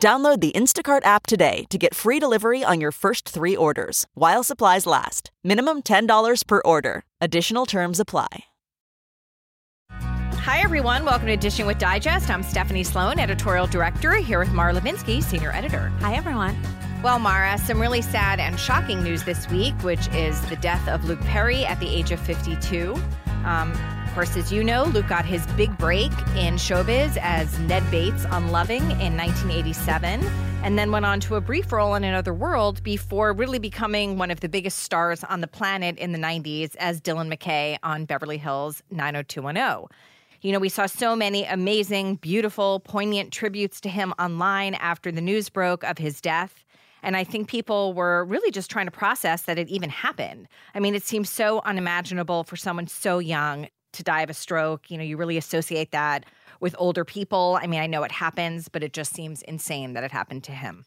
Download the Instacart app today to get free delivery on your first three orders while supplies last. Minimum $10 per order. Additional terms apply. Hi, everyone. Welcome to Dishing with Digest. I'm Stephanie Sloane, editorial director, here with Mara Levinsky, senior editor. Hi, everyone. Well, Mara, some really sad and shocking news this week, which is the death of Luke Perry at the age of 52. Um, of course, as you know, Luke got his big break in showbiz as Ned Bates on Loving in 1987, and then went on to a brief role in Another World before really becoming one of the biggest stars on the planet in the 90s as Dylan McKay on Beverly Hills 90210. You know, we saw so many amazing, beautiful, poignant tributes to him online after the news broke of his death. And I think people were really just trying to process that it even happened. I mean, it seems so unimaginable for someone so young to die of a stroke. You know, you really associate that with older people. I mean, I know it happens, but it just seems insane that it happened to him.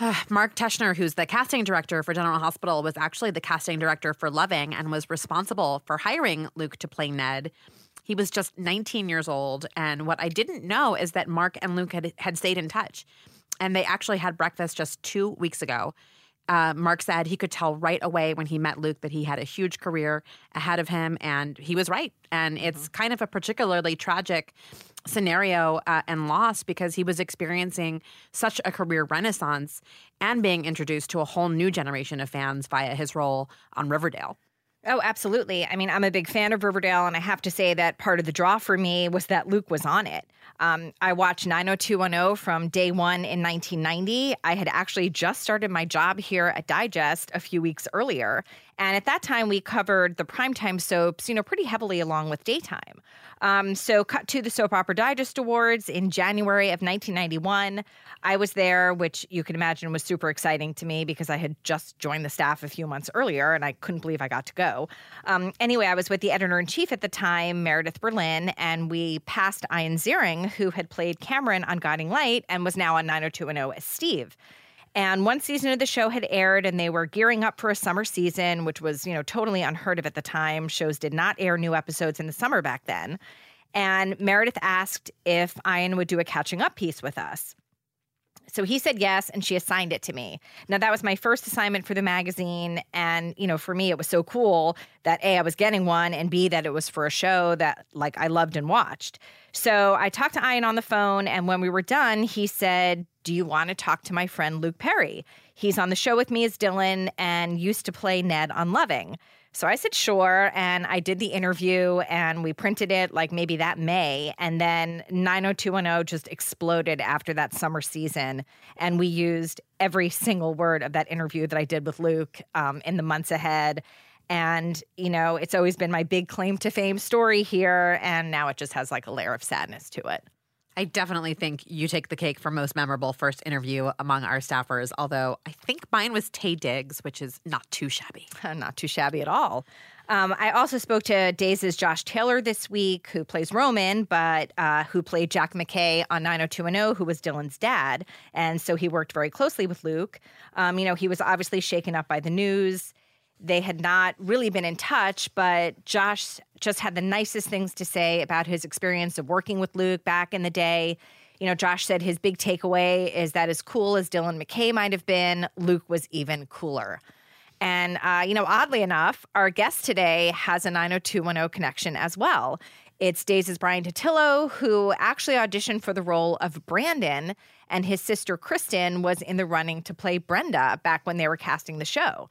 Ah, Mark Teschner, who's the casting director for General Hospital, was actually the casting director for Loving and was responsible for hiring Luke to play Ned. He was just 19 years old. And what I didn't know is that Mark and Luke had, had stayed in touch. And they actually had breakfast just two weeks ago. Uh, Mark said he could tell right away when he met Luke that he had a huge career ahead of him, and he was right. And it's mm-hmm. kind of a particularly tragic scenario uh, and loss because he was experiencing such a career renaissance and being introduced to a whole new generation of fans via his role on Riverdale. Oh, absolutely. I mean, I'm a big fan of Riverdale, and I have to say that part of the draw for me was that Luke was on it. Um, I watched 90210 from day one in 1990. I had actually just started my job here at Digest a few weeks earlier. And at that time, we covered the primetime soaps, you know, pretty heavily along with daytime. Um, so, cut to the Soap Opera Digest Awards in January of 1991. I was there, which you can imagine was super exciting to me because I had just joined the staff a few months earlier and I couldn't believe I got to go. Um, anyway, I was with the editor in chief at the time, Meredith Berlin, and we passed Ian Ziering, who had played Cameron on Guiding Light and was now on 90210 as Steve. And one season of the show had aired, and they were gearing up for a summer season, which was, you know, totally unheard of at the time. Shows did not air new episodes in the summer back then. And Meredith asked if Ian would do a catching up piece with us. So he said yes, and she assigned it to me. Now, that was my first assignment for the magazine. And, you know, for me, it was so cool that A, I was getting one, and B, that it was for a show that, like, I loved and watched. So I talked to Ian on the phone, and when we were done, he said, Do you want to talk to my friend Luke Perry? He's on the show with me as Dylan and used to play Ned on Loving. So I said, sure. And I did the interview and we printed it like maybe that May. And then 90210 just exploded after that summer season. And we used every single word of that interview that I did with Luke um, in the months ahead. And, you know, it's always been my big claim to fame story here. And now it just has like a layer of sadness to it. I definitely think you take the cake for most memorable first interview among our staffers, although I think mine was Taye Diggs, which is not too shabby. not too shabby at all. Um, I also spoke to Days' Josh Taylor this week, who plays Roman, but uh, who played Jack McKay on 90210, who was Dylan's dad. And so he worked very closely with Luke. Um, you know, he was obviously shaken up by the news they had not really been in touch, but Josh just had the nicest things to say about his experience of working with Luke back in the day. You know, Josh said his big takeaway is that as cool as Dylan McKay might have been, Luke was even cooler. And, uh, you know, oddly enough, our guest today has a 90210 connection as well. It's Days' Bryan Dattilo, who actually auditioned for the role of Brandon and his sister Kristen was in the running to play Brenda back when they were casting the show.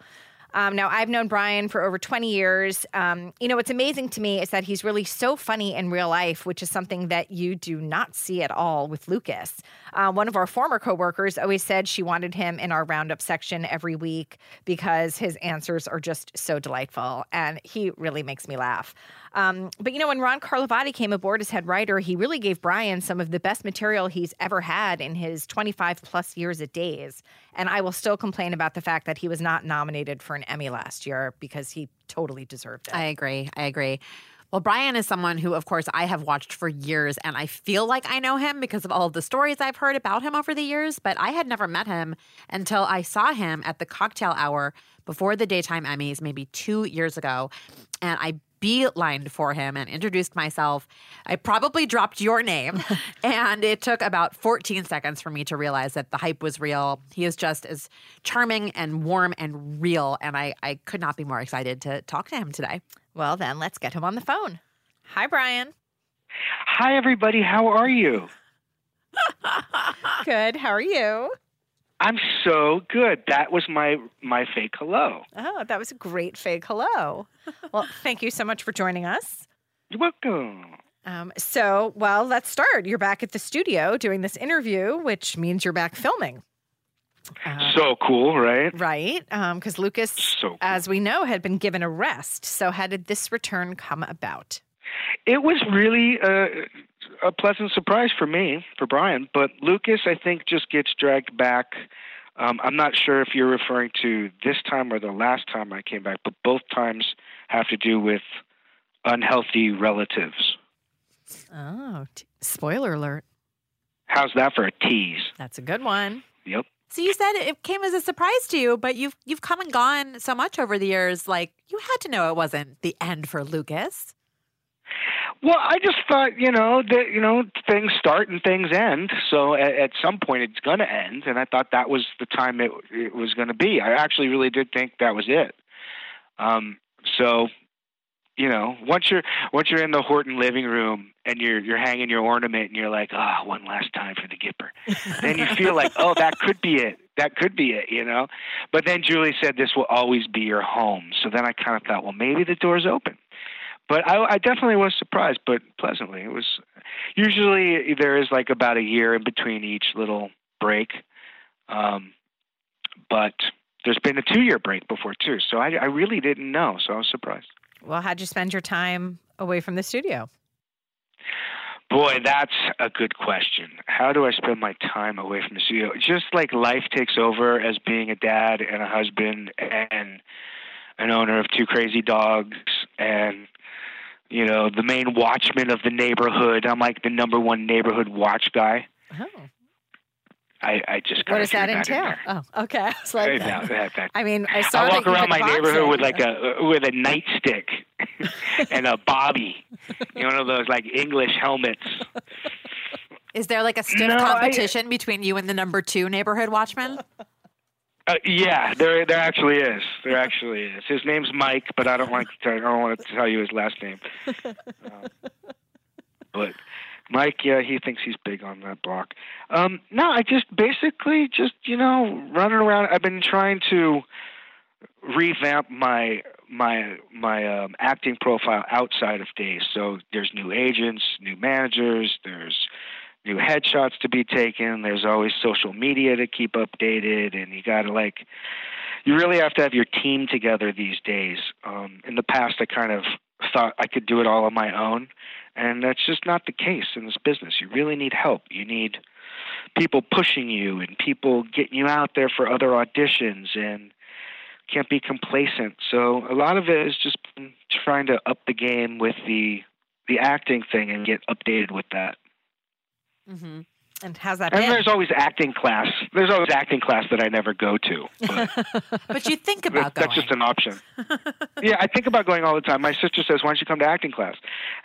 Um, now, I've known Bryan for over 20 years. Um, you know, what's amazing to me is that he's really so funny in real life, which is something that you do not see at all with Lucas. Uh, one of our former coworkers always said she wanted him in our roundup section every week because his answers are just so delightful, and he really makes me laugh. Um, but you know, when Ron Carlivati came aboard as head writer, he really gave Bryan some of the best material he's ever had in his 25 plus years at Days. And I will still complain about the fact that he was not nominated for an Emmy last year because he totally deserved it. I agree. I agree. Well, Bryan is someone who, of course, I have watched for years, and I feel like I know him because of all of the stories I've heard about him over the years. But I had never met him until I saw him at the cocktail hour before the daytime Emmys, maybe two years ago. And I beelined for him and introduced myself. I probably dropped your name, and it took about 14 seconds for me to realize that the hype was real. He is just as charming and warm and real, and I, I could not be more excited to talk to him today. Well, then let's get him on the phone. Hi, Bryan. Hi, everybody. How are you? Good. How are you? I'm so good. That was my my fake hello. Oh, that was a great fake hello. well, thank you so much for joining us. You're welcome. Um, so, well, let's start. You're back at the studio doing this interview, which means you're back filming. Uh, so cool, right? Right. Because um, Lucas, so cool. as we know, had been given a rest. So, how did this return come about? It was really a, a pleasant surprise for me, for Bryan. But Lucas, I think, just gets dragged back. Um, I'm not sure if you're referring to this time or the last time I came back, but both times have to do with unhealthy relatives. Oh, t- spoiler alert. How's that for a tease? That's a good one. Yep. So you said it came as a surprise to you, but you've you've come and gone so much over the years. Like you had to know it wasn't the end for Lucas. Well, I just thought, you know, that you know things start and things end. So at, at some point it's going to end, and I thought that was the time it, it was going to be. I actually really did think that was it. Um, so, you know, once you're once you're in the Horton living room and you're you're hanging your ornament and you're like, ah, oh, one last time for the Gipper, then you feel like, oh, that could be it. That could be it, you know. But then Julie said this will always be your home. So then I kind of thought, well, maybe the door's open but I, I definitely was surprised, but pleasantly. It was usually there is like about a year in between each little break, um, but there's been a two-year break before too. So I, I really didn't know, so I was surprised. Well, how'd you spend your time away from the studio? Boy, that's a good question. How do I spend my time away from the studio? Just like life takes over as being a dad and a husband and an owner of two crazy dogs and you know, the main watchman of the neighborhood. I'm like the number one neighborhood watch guy. Oh. I, I just what does that entail? oh, okay. I, like, that, that, I mean, I saw. I walk around my neighborhood with like a with a nightstick and a bobby, you know, one of those like English helmets. Is there like a stiff no, competition I, between you and the number two neighborhood watchman? Uh, yeah, there there actually is. There actually is. His name's Mike, but I don't want to tell, I don't want to tell you his last name. Um, but Mike, yeah, he thinks he's big on that block. Um, no, I just basically just you know running around. I've been trying to revamp my my my um, acting profile outside of days. So there's new agents, new managers. There's new headshots to be taken. There's always social media to keep updated, and you got to like, you really have to have your team together these days. Um, in the past, I kind of thought I could do it all on my own, and that's just not the case in this business. You really need help. You need people pushing you and people getting you out there for other auditions and can't be complacent. So a lot of it is just trying to up the game with the the acting thing and get updated with that. Mm-hmm. And how's that and been? there's always acting class. There's always acting class that I never go to. But, but you think about going. That's just an option. yeah, I think about going all the time. My sister says, "Why don't you come to acting class?"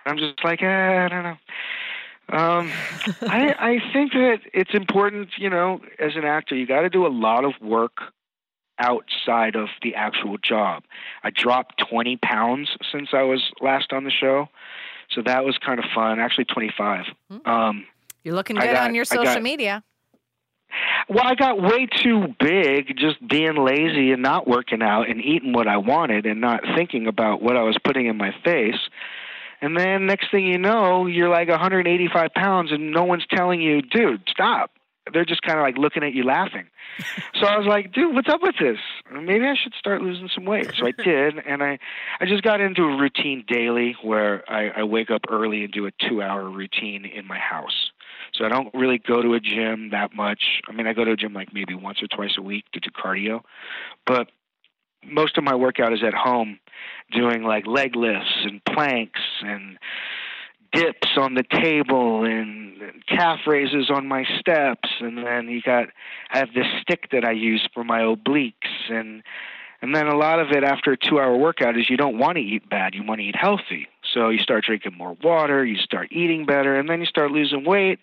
And I'm just like, eh, I don't know. Um, I I think that it's important, you know, as an actor, you got to do a lot of work outside of the actual job. I dropped 20 pounds since I was last on the show, so that was kind of fun. Actually, 25. Mm-hmm. Um, you're looking good got, on your social got, media. Well, I got way too big just being lazy and not working out and eating what I wanted and not thinking about what I was putting in my face. And then next thing you know, you're like 185 pounds and no one's telling you, dude, stop. They're just kind of like looking at you laughing. So I was like, dude, what's up with this? Maybe I should start losing some weight. So I did. And I, I just got into a routine daily where I, I wake up early and do a two hour routine in my house. So I don't really go to a gym that much. I mean, I go to a gym like maybe once or twice a week to do cardio, but most of my workout is at home doing like leg lifts and planks and dips on the table and calf raises on my steps. And then you got I have this stick that I use for my obliques. And and then a lot of it after a 2 hour workout is you don't want to eat bad. You want to eat healthy so you start drinking more water you start eating better and then you start losing weight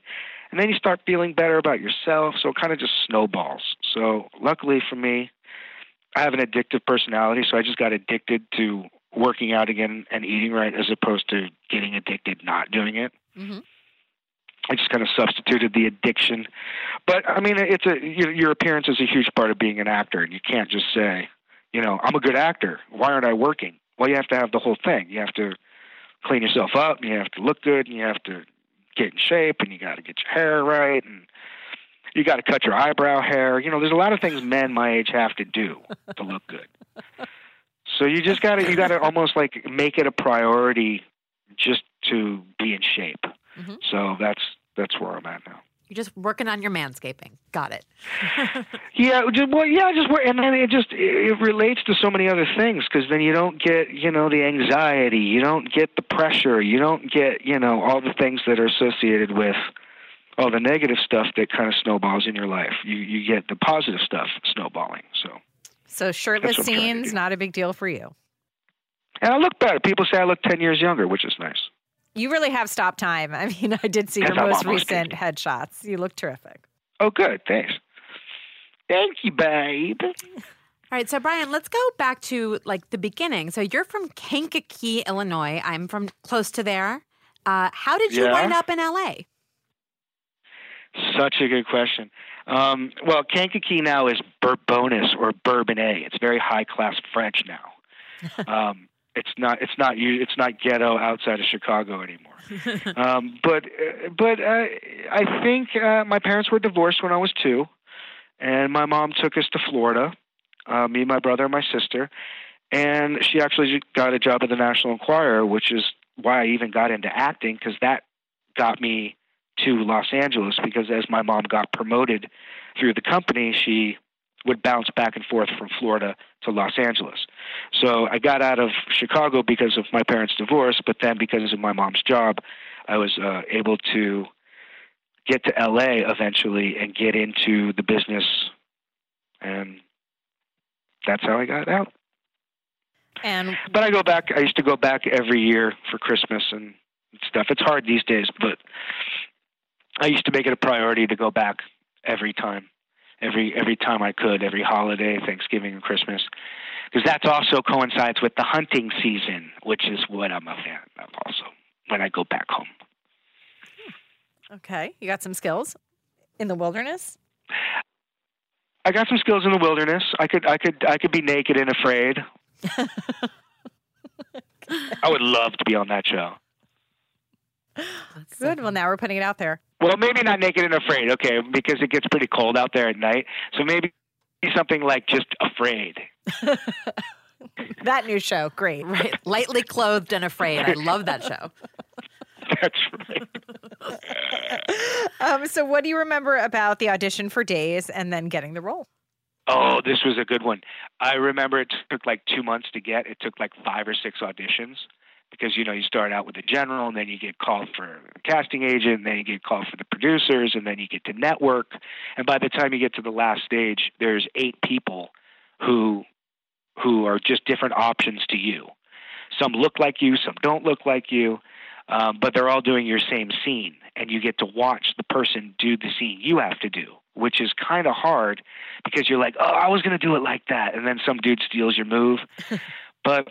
and then you start feeling better about yourself so it kind of just snowballs so luckily for me I have an addictive personality so I just got addicted to working out again and eating right as opposed to getting addicted not doing it. Mm-hmm. I just kind of substituted the addiction. But I mean, it's a your, your appearance is a huge part of being an actor, and you can't just say, you know, I'm a good actor. Why aren't I working? Well, you have to have the whole thing. You have to clean yourself up, and you have to look good, and you have to get in shape, and you got to get your hair right, and you got to cut your eyebrow hair. You know, there's a lot of things men my age have to do to look good. So you just gotta you gotta almost like make it a priority just to be in shape. Mhm. So that's that's where I'm at now. You're just working on your manscaping. Got it. Yeah, just, well, yeah, just work, and then it just it relates to so many other things because then you don't get you know the anxiety, you don't get the pressure, you don't get you know all the things that are associated with all the negative stuff that kind of snowballs in your life. You you get the positive stuff snowballing. So So shirtless That's what I'm trying to scenes, not a big deal for you. and I look better. People say I look ten years younger, which is nice. You really have stopped time. I mean, I did see your most recent 80. headshots. You look terrific. Oh, good. Thanks. Thank you, babe. All right, so Bryan, let's go back to like the beginning. So you're from Kankakee, Illinois. I'm from close to there. Uh, how did you Yeah. wind up in LA? Such a good question. Um, well, Kankakee now is Bourbonus or Bourbonnais. It's very high class French now. Um, it's not. It's not. you- It's not ghetto outside of Chicago anymore. um, but but uh, I think uh, my parents were divorced when I was two, and my mom took us to Florida. Uh, me, my brother, and my sister, and she actually got a job at the National Enquirer, which is why I even got into acting because that got me to Los Angeles because as my mom got promoted through the company, she would bounce back and forth from Florida to Los Angeles. So I got out of Chicago because of my parents' divorce, but then because of my mom's job, I was uh, able to get to LA eventually and get into the business, and that's how I got out. And But I go back. I used to go back every year for Christmas and stuff. It's hard these days, but I used to make it a priority to go back every time, every every time I could, every holiday, Thanksgiving and Christmas, because that's also coincides with the hunting season, which is what I'm a fan of. Also, when I go back home. okay, you got some skills in the wilderness. I got some skills in the wilderness. I could I could I could be naked and afraid. I would love to be on that show. Good. Well, now we're putting it out there. Well, maybe not naked and afraid, okay, because it gets pretty cold out there at night. So maybe something like just afraid. That new show, great. Right. Lightly clothed and afraid. I love that show. That's right. Um, so, what do you remember about the audition for Days and then getting the role? Oh, this was a good one. I remember it took like two months to get. It took like five or six auditions because you know you start out with a general, and then you get called for a casting agent, and then you get called for the producers, and then you get to network. And by the time you get to the last stage, there's eight people who who are just different options to you. Some look like you, some don't look like you, um, but they're all doing your same scene, and you get to watch the person do the scene you have to do, which is kind of hard because you're like, oh, I was going to do it like that, and then some dude steals your move. but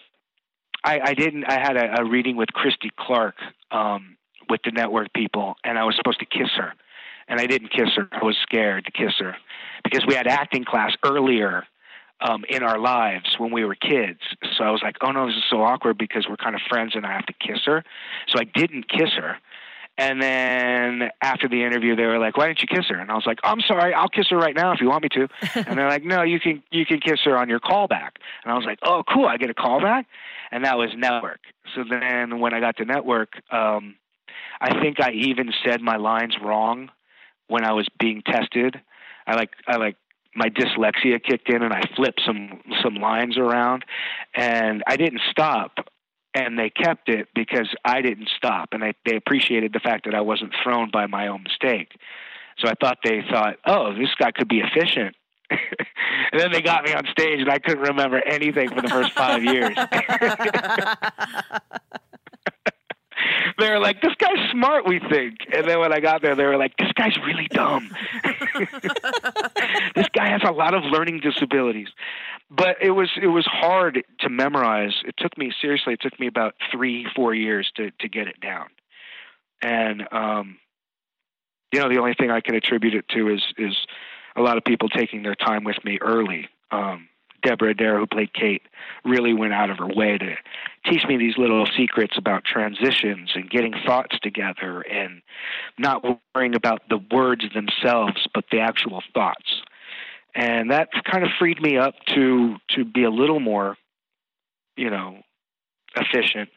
I, I didn't. I had a, a reading with Christie Clark um, with the network people, and I was supposed to kiss her, and I didn't kiss her. I was scared to kiss her because we had acting class earlier um, in our lives when we were kids. So I was like, oh no, this is so awkward because we're kind of friends and I have to kiss her. So I didn't kiss her. And then after the interview, they were like, "Why didn't you kiss her?" And I was like, "I'm sorry, I'll kiss her right now if you want me to." and they're like, "No, you can you can kiss her on your callback." And I was like, "Oh, cool, I get a callback," and that was network. So then when I got to network, um, I think I even said my lines wrong when I was being tested. I like I like my dyslexia kicked in and I flipped some some lines around and I didn't stop and they kept it because I didn't stop and they they appreciated the fact that I wasn't thrown by my own mistake. So I thought they thought, "Oh, this guy could be efficient." and then they got me on stage and I couldn't remember anything for the first 5 years. they were like, "This guy's smart," we think. And then when I got there, they were like, "This guy's really dumb. this guy has a lot of learning disabilities." But it was it was hard to memorize. It took me seriously. It took me about three four years to to get it down. And um, you know, the only thing I can attribute it to is is a lot of people taking their time with me early. Um, Deborah Adair, who played Kate, really went out of her way to teach me these little secrets about transitions and getting thoughts together and not worrying about the words themselves, but the actual thoughts. And that kind of freed me up to to be a little more, you know, efficient.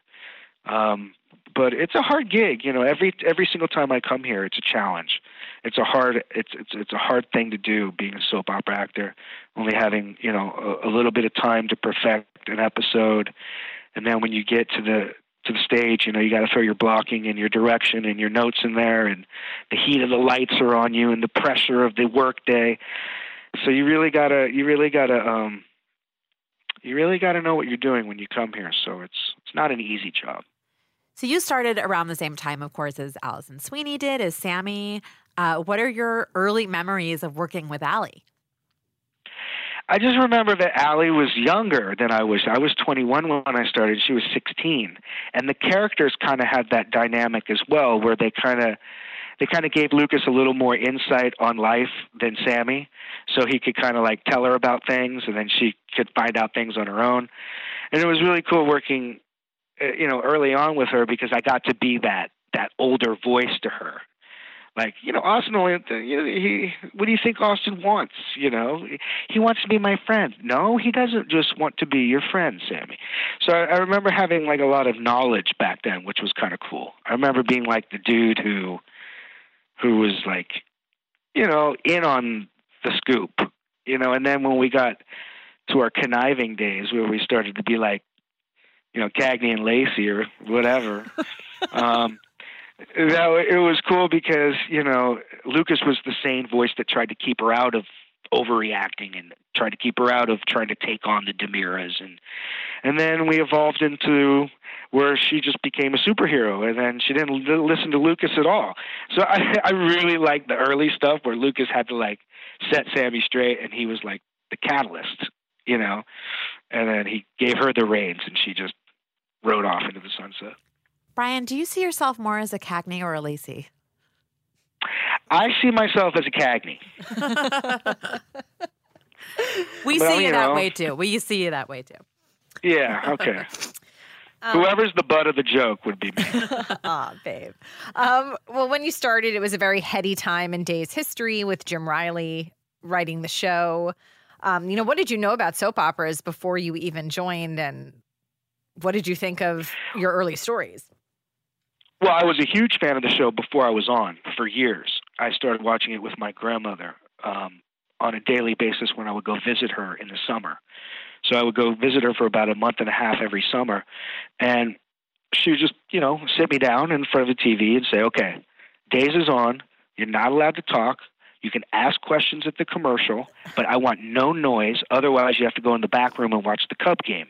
Um, but it's a hard gig, you know. Every every single time I come here, it's a challenge. It's a hard it's it's it's a hard thing to do being a soap opera actor only having you know a, a little bit of time to perfect an episode. And then when you get to the to the stage you know you got to throw your blocking and your direction and your notes in there and the heat of the lights are on you and the pressure of the work day. So you really got to you really got to um you really got to know what you're doing when you come here. So it's it's not an easy job so you started around the same time, of course, as Alison Sweeney did, as Sammy. Uh, what are your early memories of working with Allie? I just remember that Allie was younger than I was. I was 21 when I started. She was 16, and the characters kind of had that dynamic as well, where they kind of they kind of gave Lucas a little more insight on life than Sammy, so he could kind of like tell her about things, and then she could find out things on her own. And it was really cool working, Uh, you know, early on with her because I got to be that that older voice to her. Like you know austin only uh, you know, he what do you think austin wants you know? He wants to be my friend. No he doesn't just want to be your friend sammy. So I, I remember having like a lot of knowledge back then which was kind of cool. I remember being like the dude who who was like you know in on the scoop you know? And then when we got to our conniving days where we started to be like you know cagney and lacey or whatever. Um no, it was cool because you know Lucas was the sane voice that tried to keep her out of overreacting and tried to keep her out of trying to take on the DiMeras and and then we evolved into where she just became a superhero and then she didn't listen to Lucas at all. So I I really liked the early stuff where Lucas had to like set Sammy straight and he was like the catalyst, you know. And then he gave her the reins and she just rode off into the sunset. Bryan, do you see yourself more as a Cagney or a Lacey? I see myself as a Cagney. we well, see you, that know. way too. We see you that way too. Yeah, okay. Um, Whoever's the butt of the joke would be me. Ah, babe. Um, well, when you started, it was a very heady time in Day's history with Jim Reilly writing the show. Um, you know, what did you know about soap operas before you even joined, and what did you think of your early stories? Well, I was a huge fan of the show before I was on for years. I started watching it with my grandmother um, on a daily basis when I would go visit her in the summer. So I would go visit her for about a month and a half every summer, and she would just, you know, sit me down in front of the TV and say, "Okay, Days is on. You're not allowed to talk. You can ask questions at the commercial, but I want no noise. Otherwise, you have to go in the back room and watch the Cub game."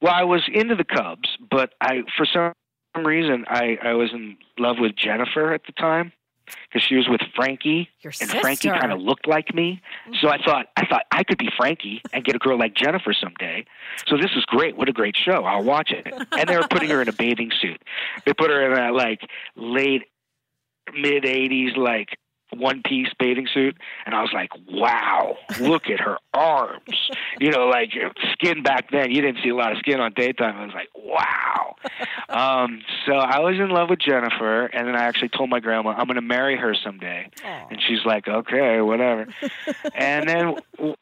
Well, I was into the Cubs, but I, for some reason, I, I was in love with Jennifer at the time because she was with Frankie, Your and sister. Frankie kind of looked like me. So I thought, I thought I could be Frankie and get a girl like Jennifer someday. So this is great. What a great show! I'll watch it. And they were putting her in a bathing suit. They put her in that like late mid '80s like one piece bathing suit, and I was like, wow, look at her arms. You know, like skin back then, you didn't see a lot of skin on daytime. I was like, wow. Um, so I was in love with Jennifer, and then I actually told my grandma, I'm going to marry her someday. Aw. And she's like, okay, whatever. and then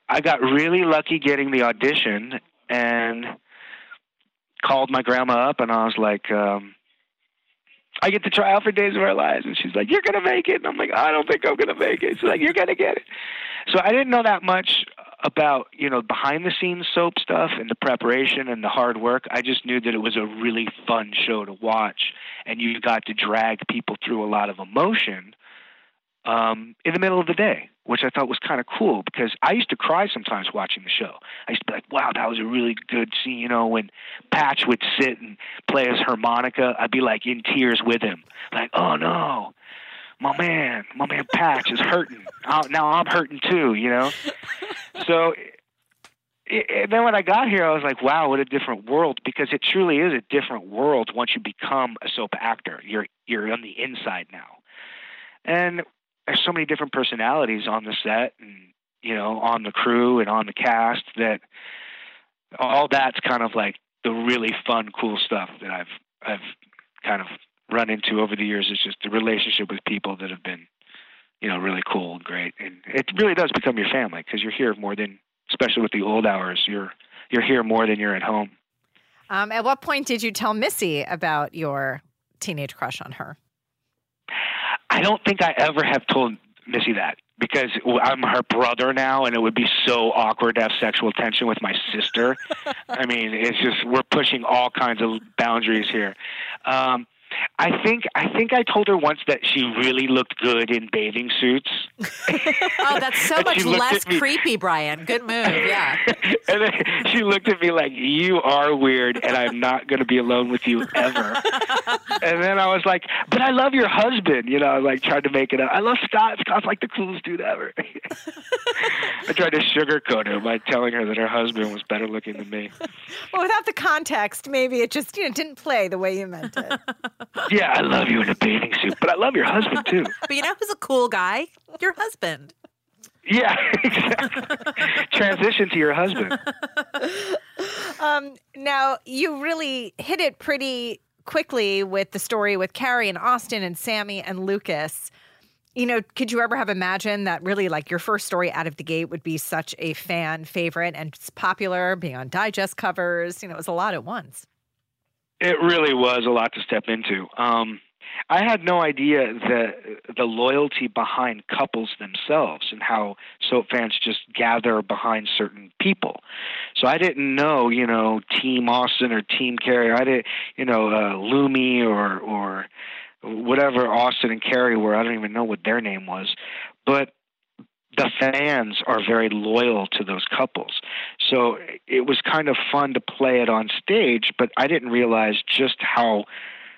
I got really lucky getting the audition and called my grandma up, and I was like, um, I get to try out for Days of Our Lives. And she's like, You're going to make it. And I'm like, I don't think I'm going to make it. She's like, You're going to get it. So I didn't know that much about, you know, behind the scenes soap stuff and the preparation and the hard work. I just knew that it was a really fun show to watch. And you got to drag people through a lot of emotion um, in the middle of the day, which I thought was kind of cool because I used to cry sometimes watching the show. I used to be like, wow, that was a really good scene. You know, when Patch would sit and play his harmonica, I'd be like in tears with him. Like, oh no, my man, my man Patch is hurting. Now I'm hurting too, you know? So. And then when I got here, I was like, "Wow, what a different world!" Because it truly is a different world once you become a soap actor. You're you're on the inside now, and there's so many different personalities on the set and you know on the crew and on the cast that all that's kind of like the really fun cool stuff that I've I've kind of run into over the years it's just the relationship with people that have been you know really cool and great and it really does become your family because you're here more than especially with the old hours you're you're here more than you're at home Um, at what point did you tell Missy about your teenage crush on her? I don't think I ever have told Missy that because I'm her brother now, and it would be so awkward to have sexual tension with my sister. I mean, it's just we're pushing all kinds of boundaries here. Um, I think I think I told her once that she really looked good in bathing suits. Oh, that's so much less creepy, Bryan. Good move. Yeah. and then she looked at me like, "You are weird, and I'm not going to be alone with you ever." and then I was like, "But I love your husband," you know. I like tried to make it up. I love Scott. Scott's like the coolest dude ever. I tried to sugarcoat it by telling her that her husband was better looking than me. Well, without the context, maybe it just you know didn't play the way you meant it. Yeah, I love you in a bathing suit, but I love your husband too. But you know who's a cool guy? Your husband. Yeah, exactly. Transition to your husband. Um, now you really hit it pretty quickly with the story with Carrie and Austin and Sammy and Lucas. You know, could you ever have imagined that really like your first story out of the gate would be such a fan favorite and it's popular, being on digest covers? You know, it was a lot at once. It really was a lot to step into. Um, I had no idea the the loyalty behind couples themselves and how soap fans just gather behind certain people. So I didn't know, you know, Team Austin or Team Carrie. I didn't, you know, uh, Lumi or or whatever Austin and Carrie were. I don't even know what their name was, but the fans are very loyal to those couples. So it was kind of fun to play it on stage, but I didn't realize just how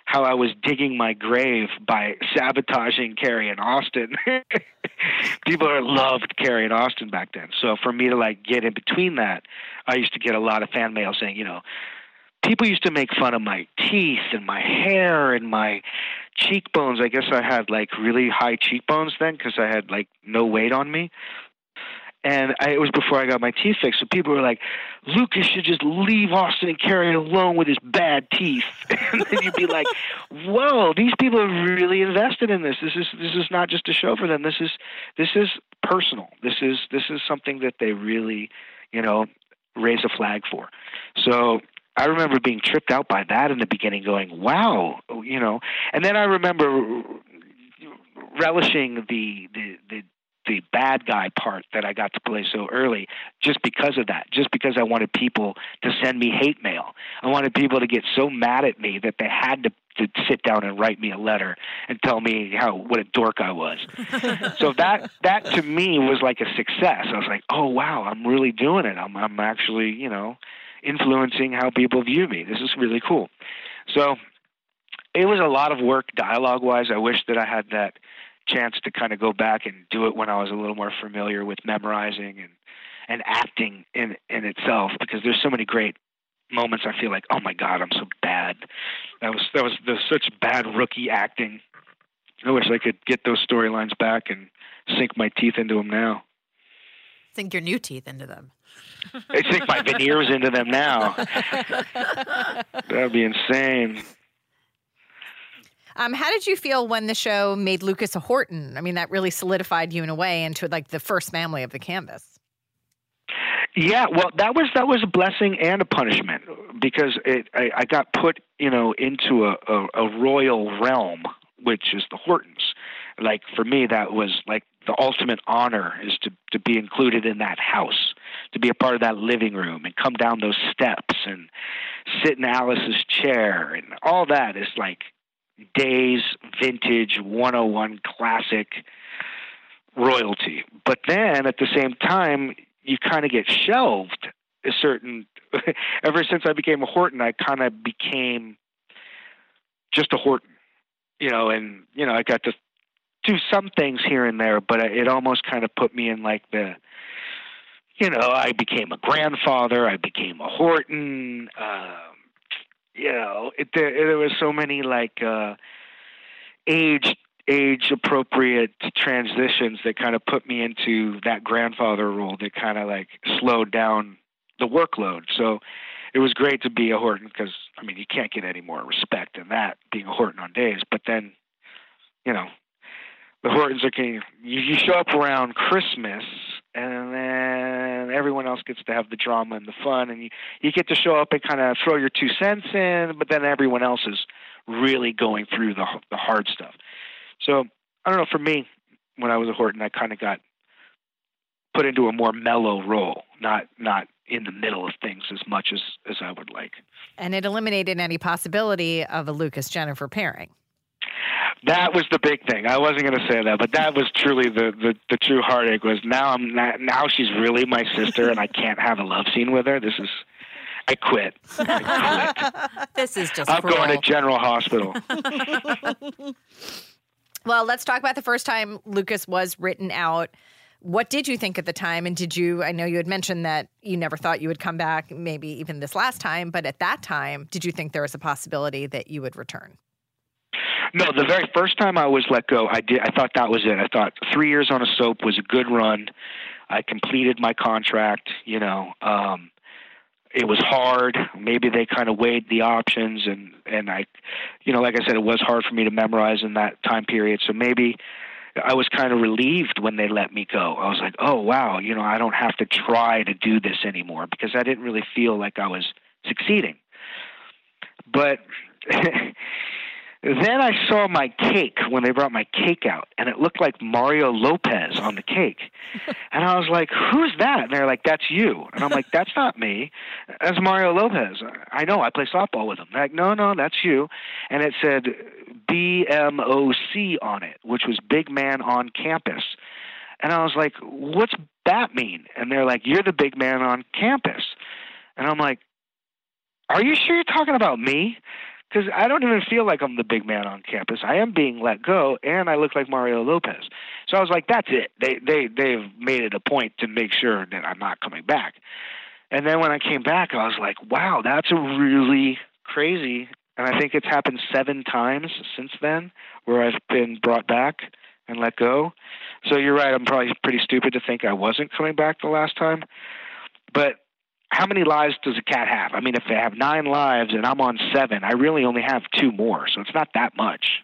how I was digging my grave by sabotaging Carrie and Austin. People loved Carrie and Austin back then. So for me to like get in between that, I used to get a lot of fan mail saying, you know, people used to make fun of my teeth and my hair and my cheekbones. I guess I had like really high cheekbones then because I had like no weight on me. And I, it was before I got my teeth fixed. So people were like, Lucas should just leave Austin and Carrie alone with his bad teeth. and then you'd be like, whoa, these people are really invested in this. This is this is not just a show for them. This is this is personal. This is this is something that they really, you know, raise a flag for. So I remember being tripped out by that in the beginning, going, "Wow," you know. And then I remember relishing the the the the bad guy part that I got to play so early just because of that just because I wanted people to send me hate mail. I wanted people to get so mad at me that they had to to sit down and write me a letter and tell me how what a dork I was. So that that to me was like a success. I was like oh wow I'm really doing it. I'm I'm actually you know influencing how people view me. This is really cool. So it was a lot of work dialogue wise I wish that I had that chance to kind of go back and do it when I was a little more familiar with memorizing and and acting in in itself because there's so many great moments I feel like oh my god I'm so bad. That was that was, that was such bad rookie acting. I wish I could get those storylines back and sink my teeth into them now. Sink your new teeth into them. I sink my veneers into them now. That'd be insane. Um, how did you feel when the show made Lucas a Horton? I mean, that really solidified you in a way into like the first family of the canvas. Yeah, well, that was that was a blessing and a punishment because it I, I got put you know into a, a, a royal realm, which is the Hortons. Like for me, that was like the ultimate honor is to to be included in that house, to be a part of that living room, and come down those steps and sit in Alice's chair, and all that is like days vintage 101 classic royalty. But then at the same time, you kind of get shelved a certain ever since I became a Horton, I kind of became just a Horton, you know, and you know, I got to do some things here and there, but it almost kind of put me in like the you know, I became a grandfather, I became a Horton, um, you know, it, there, there was so many like uh age age appropriate transitions that kind of put me into that grandfather role that kind of like slowed down the workload. So it was great to be a Horton because I mean you can't get any more respect than that being a Horton on days. But then, you know, the Hortons are king. You, you show up around Christmas, and then everyone else gets to have the drama and the fun, and you you get to show up and kind of throw your two cents in. But then everyone else is really going through the the hard stuff. So I don't know. For me, when I was a Horton, I kind of got put into a more mellow role, not not in the middle of things as much as as I would like. And it eliminated any possibility of a Lucas Jennifer pairing. That was the big thing. I wasn't going to say that, but that was truly the, the the true heartache. Was now I'm not, now she's really my sister, and I can't have a love scene with her. This is I quit. I quit. this is just. I'm cruel. going to General Hospital. well, let's talk about the first time Lucas was written out. What did you think at the time? And did you, I know you had mentioned that you never thought you would come back, maybe even this last time, but at that time, did you think there was a possibility that you would return? No, the very first time I was let go, I did. I thought that was it. I thought three years on a soap was a good run. I completed my contract. You know, um, it was hard. Maybe they kind of weighed the options, and and I, you know, like I said, it was hard for me to memorize in that time period. So maybe I was kind of relieved when they let me go. I was like, oh wow, you know, I don't have to try to do this anymore because I didn't really feel like I was succeeding. But Then I saw my cake when they brought my cake out, and it looked like Mario Lopez on the cake. And I was like, "Who's that?" And they're like, "That's you." And I'm like, "That's not me. That's Mario Lopez. I know. I play softball with him." They're like, "No, no, that's you." And it said BMOC on it, which was Big Man on Campus. And I was like, "What's that mean?" And they're like, "You're the big man on campus." And I'm like, "Are you sure you're talking about me?" Because I don't even feel like I'm the big man on campus. I am being let go, and I look like Mario Lopez. So I was like, "That's it. They they they've made it a point to make sure that I'm not coming back." And then when I came back, I was like, "Wow, that's a really crazy." And I think it's happened seven times since then where I've been brought back and let go. So you're right. I'm probably pretty stupid to think I wasn't coming back the last time. But how many lives does a cat have? I mean, if they have nine lives and I'm on seven, I really only have two more, so it's not that much.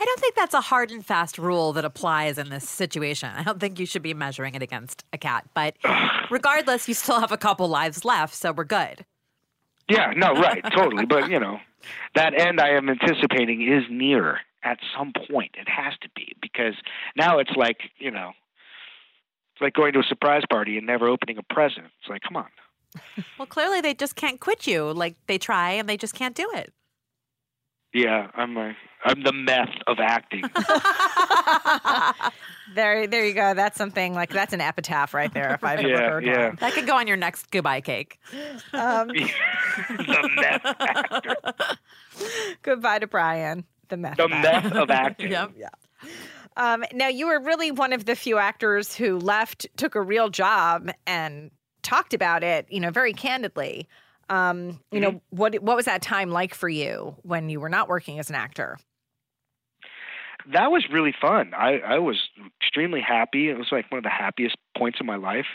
I don't think that's a hard and fast rule that applies in this situation. I don't think you should be measuring it against a cat. But regardless, you still have a couple lives left, so we're good. Yeah, no, right, totally. But, you know, that end I am anticipating is near at some point. It has to be because now it's like, you know, it's like going to a surprise party and never opening a present. It's like, come on well, clearly they just can't quit you. Like they try and they just can't do it. Yeah, I'm a, I'm the meth of acting. there, there you go. That's something like that's an epitaph right there. If I've yeah, ever heard yeah. one. That could go on your next goodbye cake. Um, the meth actor. Goodbye to Bryan, the meth. The meth of acting. yep. Yeah. Um, now you were really one of the few actors who left, took a real job, and talked about it, you know, very candidly. Um, you mm-hmm. know, what what was that time like for you when you were not working as an actor? that was really fun. I, I was extremely happy. It was like one of the happiest points of my life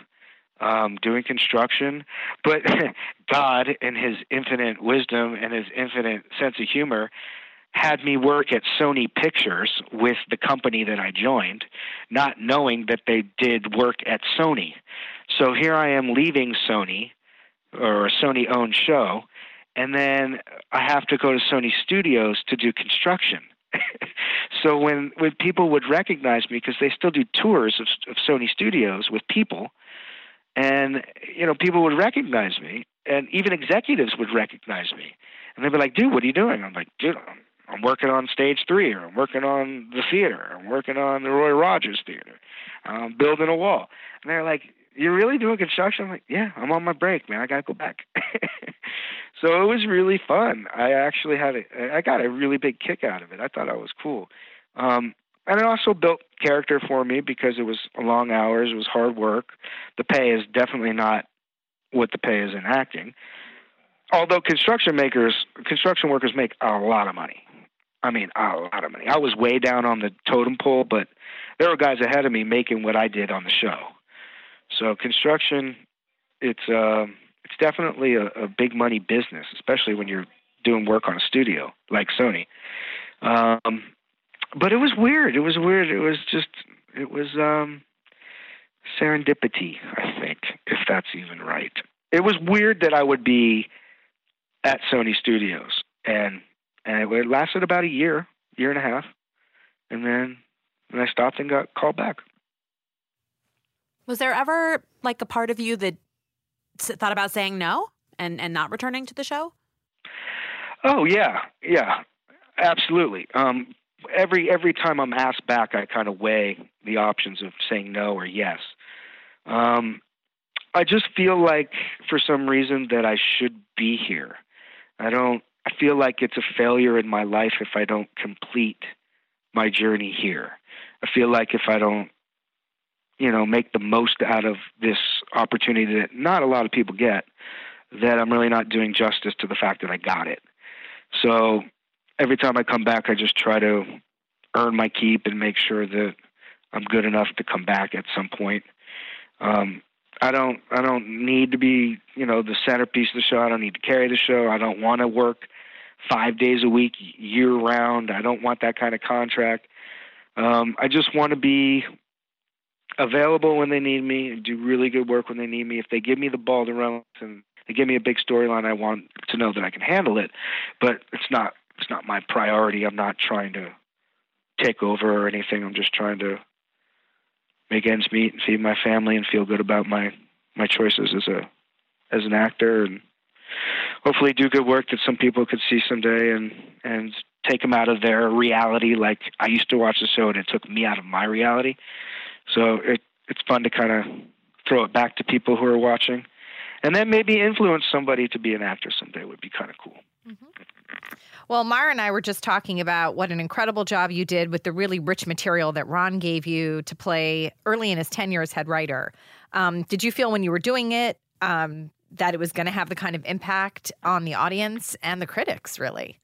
um, doing construction. But God, in His infinite wisdom and His infinite sense of humor, had me work at Sony Pictures with the company that I joined, not knowing that they did work at Sony. So here I am leaving Sony, or a Sony owned show, and then I have to go to Sony Studios to do construction. so when when people would recognize me because they still do tours of, of Sony Studios with people, and you know people would recognize me, and even executives would recognize me, and they'd be like, "Dude, what are you doing?" I'm like, "Dude, I'm, I'm working on stage three, or I'm working on the theater, I'm working on the Roy Rogers Theater, I'm building a wall," and they're like, "You're really doing construction?" I'm like, "Yeah, I'm on my break, man. I gotta go back." so it was really fun. I actually had a, I got a really big kick out of it. I thought I was cool. Um, and it also built character for me because it was long hours, it was hard work. The pay is definitely not what the pay is in acting. Although construction makers, construction workers make a lot of money. I mean, a lot of money. I was way down on the totem pole, but there were guys ahead of me making what I did on the show. So construction, it's uh, it's definitely a, a big money business, especially when you're doing work on a studio like Sony. Um, but it was weird. It was weird. It was just it was um serendipity, I think, if that's even right. It was weird that I would be at Sony Studios and and it lasted about a year, year and a half. And then and I stopped and got called back. Was there ever like a part of you that thought about saying no and and not returning to the show? Oh yeah, yeah, absolutely. Um, every every time I'm asked back, I kind of weigh the options of saying no or yes. Um, I just feel like for some reason that I should be here. I don't. I feel like it's a failure in my life if I don't complete my journey here. I feel like if I don't, you know, make the most out of this opportunity that not a lot of people get, that I'm really not doing justice to the fact that I got it. So every time I come back, I just try to earn my keep and make sure that I'm good enough to come back at some point. Um, I don't I don't need to be you know the centerpiece of the show. I don't need to carry the show. I don't want to work five days a week year round. I don't want that kind of contract. Um, I just want to be available when they need me and do really good work when they need me. If they give me the ball to run and they give me a big storyline, I want to know that I can handle it. But it's not it's not my priority. I'm not trying to take over or anything. I'm just trying to make ends meet and feed my family and feel good about my my choices as a as an actor and hopefully do good work that some people could see someday and and take them out of their reality like I used to watch the show and it took me out of my reality. So it it's fun to kind of throw it back to people who are watching and then maybe influence somebody to be an actor someday would be kind of cool. Mm-hmm. Well, Mara and I were just talking about what an incredible job you did with the really rich material that Ron gave you to play early in his tenure as head writer. Um, did you feel when you were doing it um, that it was going to have the kind of impact on the audience and the critics, really?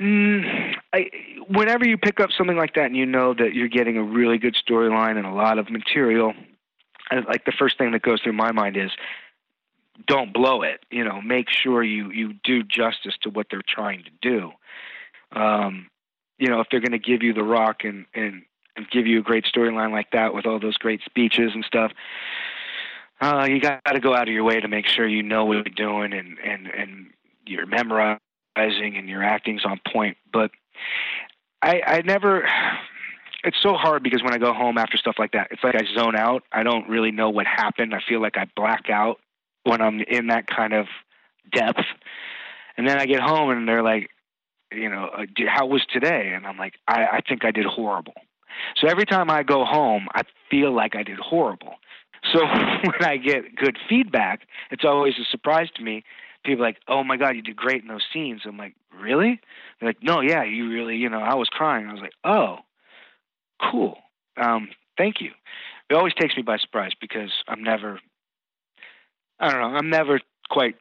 Mm, I, whenever you pick up something like that and you know that you're getting a really good storyline and a lot of material, like the first thing that goes through my mind is don't blow it. You know, make sure you you do justice to what they're trying to do. Um, you know, if they're going to give you the rock and and and give you a great storyline like that with all those great speeches and stuff, uh, you got to go out of your way to make sure you know what you're doing and and and you're memorizing and your acting's on point. But I I never. It's so hard because when I go home after stuff like that, it's like I zone out. I don't really know what happened. I feel like I black out when I'm in that kind of depth. And then I get home and they're like, you know, uh, how was today? And I'm like, I, I think I did horrible. So every time I go home, I feel like I did horrible. So when I get good feedback, it's always a surprise to me. People like, "Oh my God, you did great in those scenes." I'm like, "Really?" They're like, "No, yeah, you really, you know, I was crying." I was like, "Oh, cool. Um, thank you." It always takes me by surprise because I'm never I don't know. I'm never quite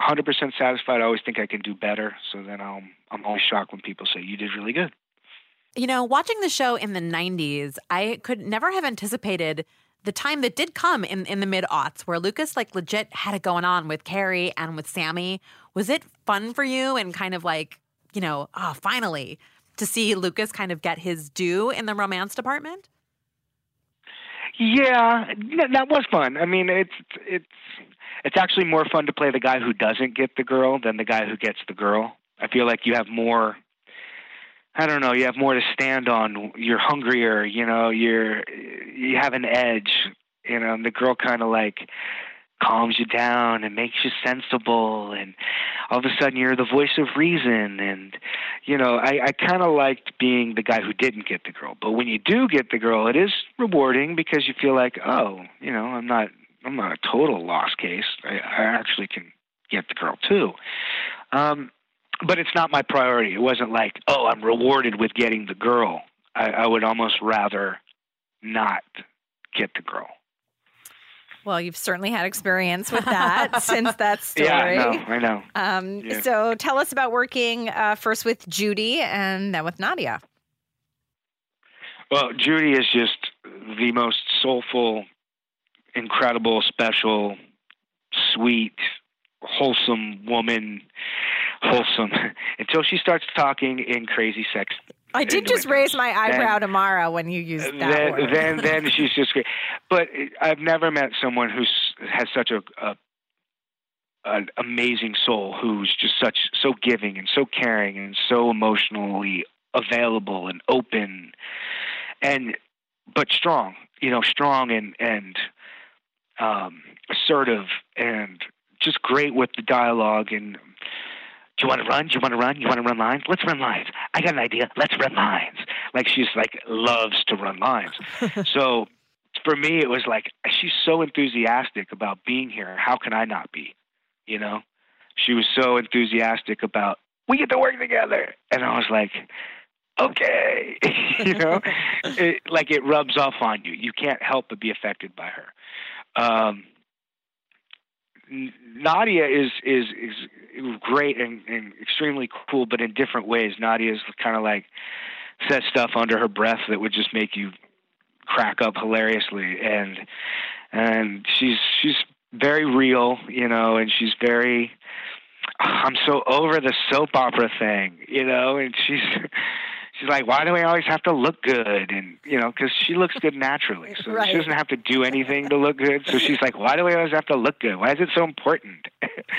100% satisfied. I always think I can do better. So then I'm I'm always shocked when people say you did really good. You know, watching the show in the 90s, I could never have anticipated the time that did come in, in the mid aughts where Lucas like legit had it going on with Carrie and with Sami. Was it fun for you and kind of like, you know, oh, finally to see Lucas kind of get his due in the romance department? Yeah, that was fun. I mean, it's it's it's actually more fun to play the guy who doesn't get the girl than the guy who gets the girl. I feel like you have more I don't know, you have more to stand on. You're hungrier, you know, you're you have an edge, you know, and the girl kind of like calms you down and makes you sensible and all of a sudden you're the voice of reason and you know i i kind of liked being the guy who didn't get the girl. But when you do get the girl it is rewarding because you feel like oh you know i'm not i'm not a total lost case. I i actually can get the girl too. Um but it's not my priority. It wasn't like, oh, I'm rewarded with getting the girl. I, I would almost rather not get the girl. Well, you've certainly had experience with that since that story. Yeah, I know. I know. Um, Yeah. So tell us about working uh, first with Judi and then with Nadia. Well, Judi is just the most soulful, incredible, special, sweet, wholesome woman. Wholesome until she starts talking in crazy sex. I did just raise my eyebrow Then- to Mara when you used that then, word. then then she's just great. But I've never met someone who has such a, a an amazing soul who's just such so giving and so caring and so emotionally available and open and but strong you know strong and and um assertive and just great with the dialogue and do you want to run? Do you want to run? You want to run lines? Let's run lines. I got an idea. Let's run lines. Like she's like loves to run lines. so for me, it was like she's so enthusiastic about being here. How can I not be? You know, she was so enthusiastic about we get to work together, and I was like, okay, you know, it, like it rubs off on you. You can't help but be affected by her. Um, Nadia is is is great and, and extremely cool, but in different ways. Nadia is kind of like says stuff under her breath that would just make you crack up hilariously, and and she's she's very real, you know, and she's very. I'm so over the soap opera thing, you know, and she's she's like, why do we always have to look good? And you know, because she looks good naturally, so Right. she doesn't have to do anything to look good. So she's like, why do we always have to look good? Why is it so important?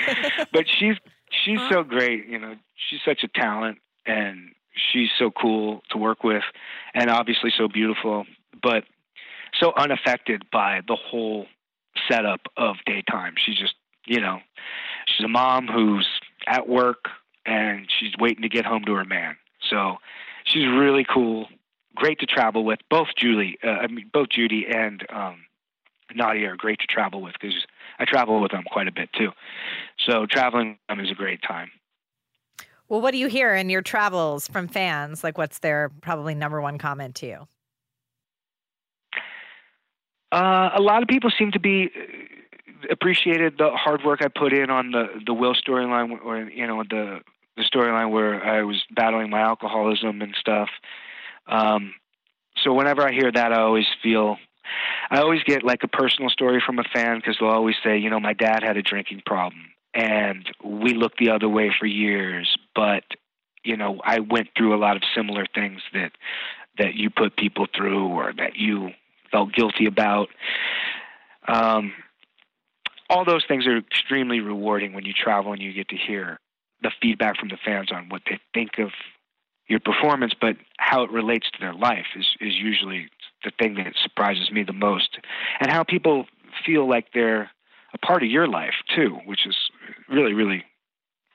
but she's she's so great, you know. She's such a talent, and she's so cool to work with, and obviously so beautiful, but so unaffected by the whole setup of daytime. She's just, you know, she's a mom who's at work and she's waiting to get home to her man. So she's really cool, great to travel with. Both Julie, uh, I mean, both Judi and um, Nadia are great to travel with because I travel with them quite a bit too. So traveling with them is a great time. well, what do you hear in your travels from fans? Like, what's their probably number one comment to you? Uh, a lot of people seem to be uh, appreciated the hard work I put in on the the Will storyline, or you know the the storyline where I was battling my alcoholism and stuff. Um, so whenever I hear that, I always feel. I always get like a personal story from a fan because they'll always say, you know, my dad had a drinking problem and we looked the other way for years, but you know, I went through a lot of similar things that that you put people through or that you felt guilty about. Um, all those things are extremely rewarding when you travel and you get to hear the feedback from the fans on what they think of your performance, but how it relates to their life is, is usually the thing that surprises me the most. And how people feel like they're a part of your life too, which is really, really,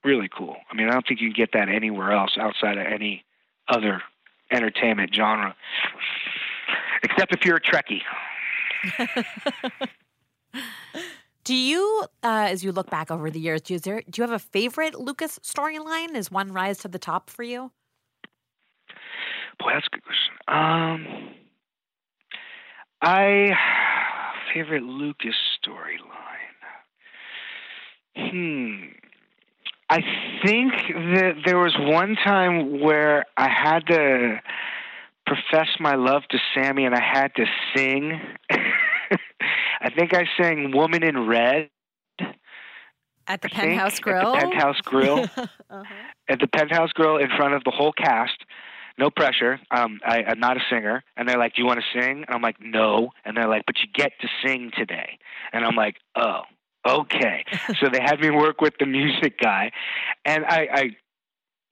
really cool. I mean, I don't think you can get that anywhere else outside of any other entertainment genre, except if you're a Trekkie. Do you, uh, as you look back over the years, do you, there, do you have a favorite Lucas storyline? Is one rise to the top for you? Boy, that's a good question. Um, I favorite Lucas storyline. Hmm. I think that there was one time where I had to profess my love to Sami and I had to sing. I think I sang Woman in Red. At the I think, Penthouse Grill. At the Penthouse Grill. uh-huh. at the Penthouse Grill in front of the whole cast. No pressure. Um, I, I'm not a singer. And they're like, Do you want to sing? And I'm like, No. And they're like, But you get to sing today. And I'm like, Oh, okay. so they had me work with the music guy. And I, I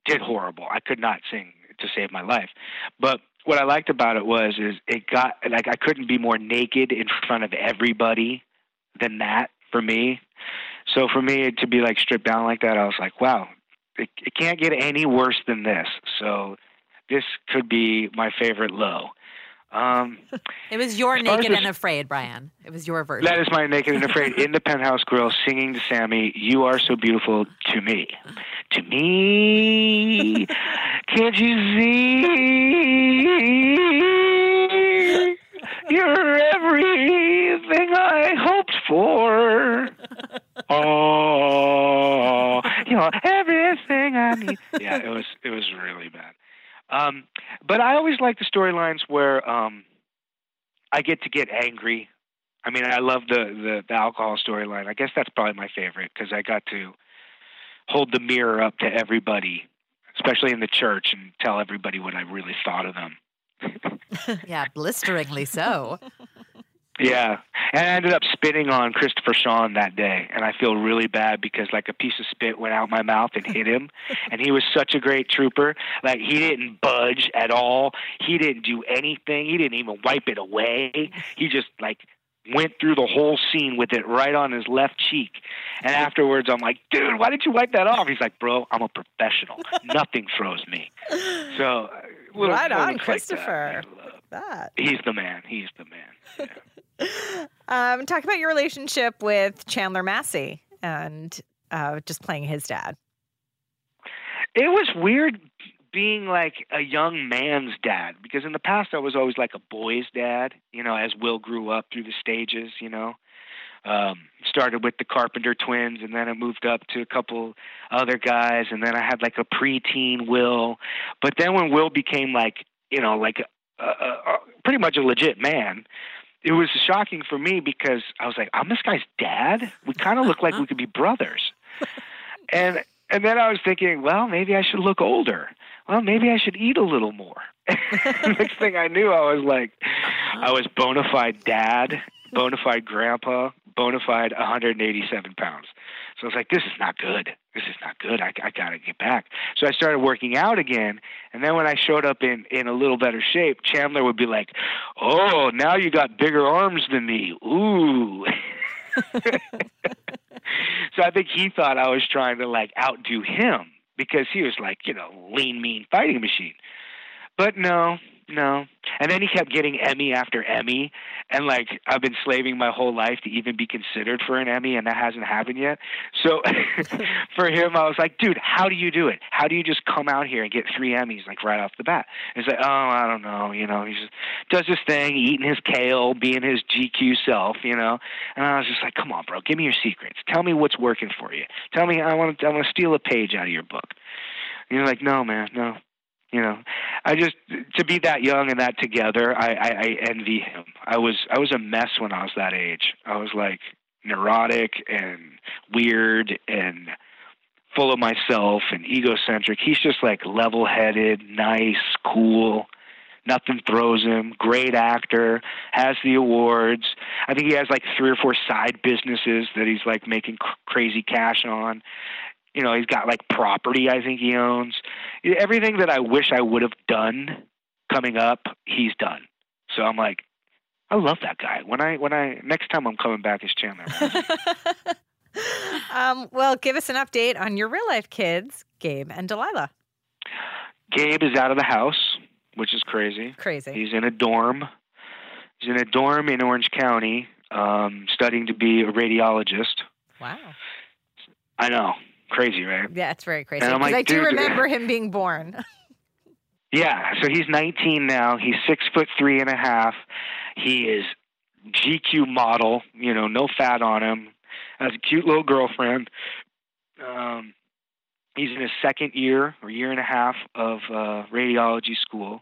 did horrible. I could not sing to save my life. But what I liked about it was is it got like I couldn't be more naked in front of everybody than that for me. So for me to be like stripped down like that, I was like, wow, it, it can't get any worse than this. So this could be my favorite low. Um, It was your As far as naked and afraid, Bryan. It was your version. that is my naked and afraid in the penthouse grill singing to Sami, "You are so beautiful to me, to me. Can't you see? You're everything I hoped for. Oh, you know everything I need. Yeah, it was it was really bad. Um, but I always like the storylines where um, I get to get angry. I mean, I love the the, the alcohol storyline. I guess that's probably my favorite because I got to hold the mirror up to everybody, especially in the church, and tell everybody what I really thought of them. yeah, blisteringly so. Yeah, and I ended up spitting on Christopher Sean that day, and I feel really bad because like a piece of spit went out my mouth and hit him, and he was such a great trooper. Like he didn't budge at all. He didn't do anything. He didn't even wipe it away. He just like went through the whole scene with it right on his left cheek. And afterwards, I'm like, dude, why didn't you wipe that off? He's like, bro, I'm a professional. Nothing throws me. So, uh, little Right on, moments like that, Christopher. I love. That. He's the man. He's the man. Yeah. Um, talk about your relationship with Chandler Massey and uh, just playing his dad. It was weird being like a young man's dad because in the past I was always like a boy's dad, you know, as Will grew up through the stages, you know. Um, started with the Carpenter twins and then I moved up to a couple other guys and then I had like a preteen Will. But then when Will became like, you know, like a, a, a, pretty much a legit man, it was shocking for me because I was like, I'm this guy's dad. We kind of look like we could be brothers. And and then I was thinking, well, maybe I should look older. Well, maybe I should eat a little more. Next thing I knew, I was like, I was bona fide dad, bona fide grandpa, bona fide 187 pounds. So I was like, this is not good. This is not good. I, I got to get back. So I started working out again. And then when I showed up in, in a little better shape, Chandler would be like, oh, now you got bigger arms than me. Ooh. so I think he thought I was trying to like outdo him because he was like, you know, lean, mean fighting machine. But no, no. And then he kept getting Emmy after Emmy. And like, I've been slaving my whole life to even be considered for an Emmy, and that hasn't happened yet. So for him, I was like, dude, how do you do it? How do you just come out here and get three Emmys like right off the bat? And he's like, oh, I don't know. You know, he just does his thing, eating his kale, being his GQ self, you know. And I was just like, come on, bro, give me your secrets. Tell me what's working for you. Tell me, I want to, I want to steal a page out of your book. And you're like, no, man, no, you know i just to be that young and that together I, I i envy him. I was i was a mess when i was that age. I was like neurotic and weird and full of myself and egocentric. He's just like level headed nice cool. Nothing throws him. Great actor. Has the awards. I think he has like three or four side businesses that he's like making cr- crazy cash on you know he's got like property i think he owns. Everything that i wish i would have done coming up he's done. So i'm like i love that guy. When i when i next time i'm coming back as chandler. Um, well, give us an update on your real life kids, Gabe and Delilah. gabe is out of the house which is crazy. Crazy. he's in a dorm. He's in a dorm in orange county um studying to be a radiologist. Wow. i know crazy right Yeah, it's very crazy. Because like, I do remember him being born. Yeah, so he's 19 now. He's six foot three and a half. He is GQ model. You know, no fat on him. Has a cute little girlfriend. Um, he's in his second year or year and a half of uh, radiology school.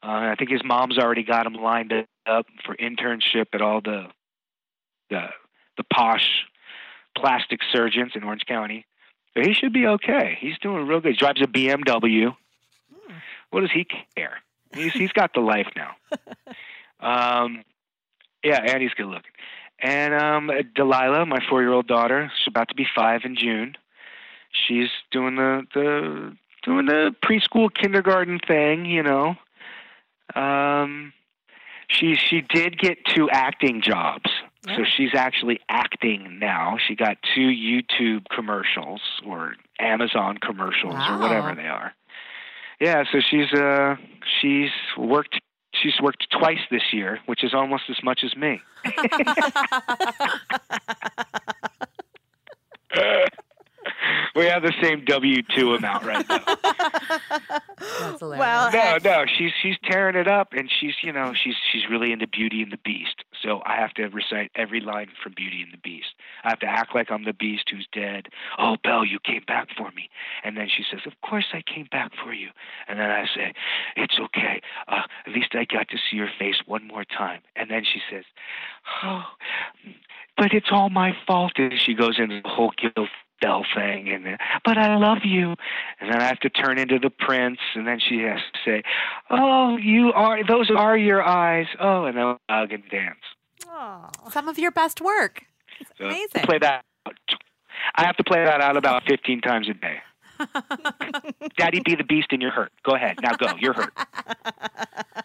Uh, I think his mom's already got him lined up for internship at all the the the posh plastic surgeons in Orange County. So he should be okay. He's doing real good. He drives a BMW. What does he care? He's he's got the life now. Um, yeah, and he's good looking. And um, Delilah, my four-year-old daughter, she's about to be five in June. She's doing the the doing the preschool kindergarten thing, you know. Um, she she did get two acting jobs, so she's actually acting now. She got two YouTube commercials or Amazon commercials or whatever they are. Yeah, so she's uh she's worked she's worked twice this year, which is almost as much as me. we have the same W two amount right now. That's hilarious. Well, No, no, she's she's tearing it up, and she's you know she's she's really into Beauty and the Beast. So I have to recite every line from Beauty and the Beast. I have to act like I'm the Beast who's dead. Oh, Belle, you came back for me. And then she says, "Of course I came back for you." And then I say, "It's okay. Uh, at least I got to see your face one more time." And then she says, "Oh, but it's all my fault." And she goes into the whole guilt Belle thing, and then, but I love you. And then I have to turn into the prince, and then she has to say, "Oh, you are those are your eyes." Oh, and then we'll hug and dance. Some of your best work. So amazing. Play that. out. I have to play that out about fifteen times a day. Daddy, be the beast, and you're hurt. Go ahead, now go. You're hurt.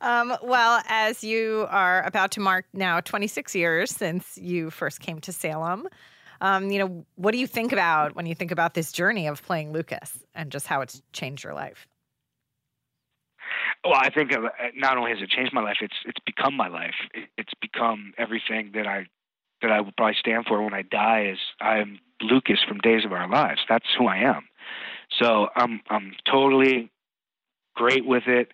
Um, well, as you are about to mark now 26 years since you first came to Salem, um, you know, what do you think about when you think about this journey of playing Lucas and just how it's changed your life? Well, I think uh, not only has it changed my life, it's it's become my life. It's become everything that I that I will probably stand for when I die. Is I'm Lucas from Days of Our Lives. That's who I am. So I'm I'm totally great with it.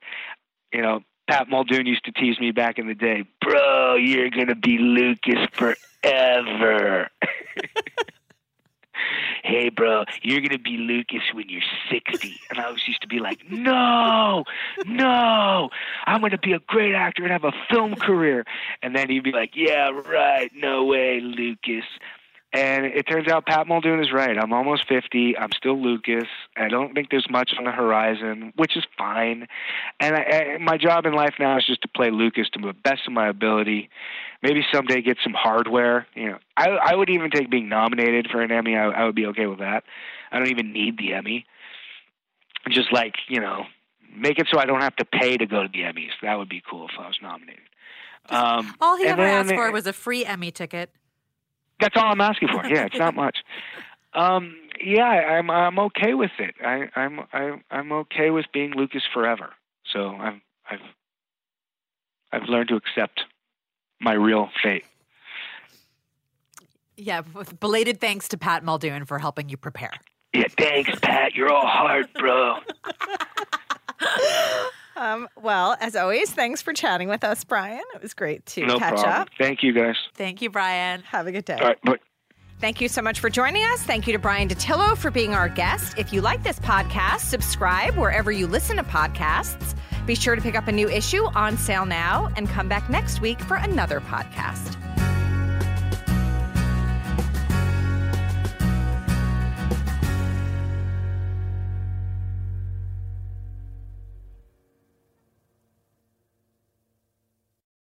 You know, Pat Muldoon used to tease me back in the day, bro. You're gonna be Lucas forever. hey bro you're gonna be lucas when you're 60 and i always used to be like no no i'm gonna be a great actor and have a film career and then he'd be like yeah right no way lucas and it turns out pat muldoon is right i'm almost 50 i'm still lucas i don't think there's much on the horizon which is fine and I, I, my job in life now is just to play lucas to the best of my ability maybe someday get some hardware. You know, I I would even take being nominated for an Emmy. I, I would be okay with that. I don't even need the Emmy. Just like you know, make it so I don't have to pay to go to the Emmys. That would be cool if I was nominated. Um, All he ever asked for was a free Emmy ticket. That's all I'm asking for. Yeah, it's not much. Um, yeah, I'm I'm okay with it. I, I'm I, I'm okay with being Lucas forever. So I've I've I've learned to accept my real fate. Yeah, with belated thanks to Pat Muldoon for helping you prepare. Yeah, thanks, Pat. You're all hard, bro. Um, well, as always, thanks for chatting with us, Bryan. It was great to No catch problem. up. Thank you, guys. Thank you, Bryan. Have a good day. All right, but Thank you so much for joining us. Thank you to Bryan Dattilo for being our guest. If you like this podcast, subscribe wherever you listen to podcasts. Be sure to pick up a new issue on sale now and come back next week for another podcast.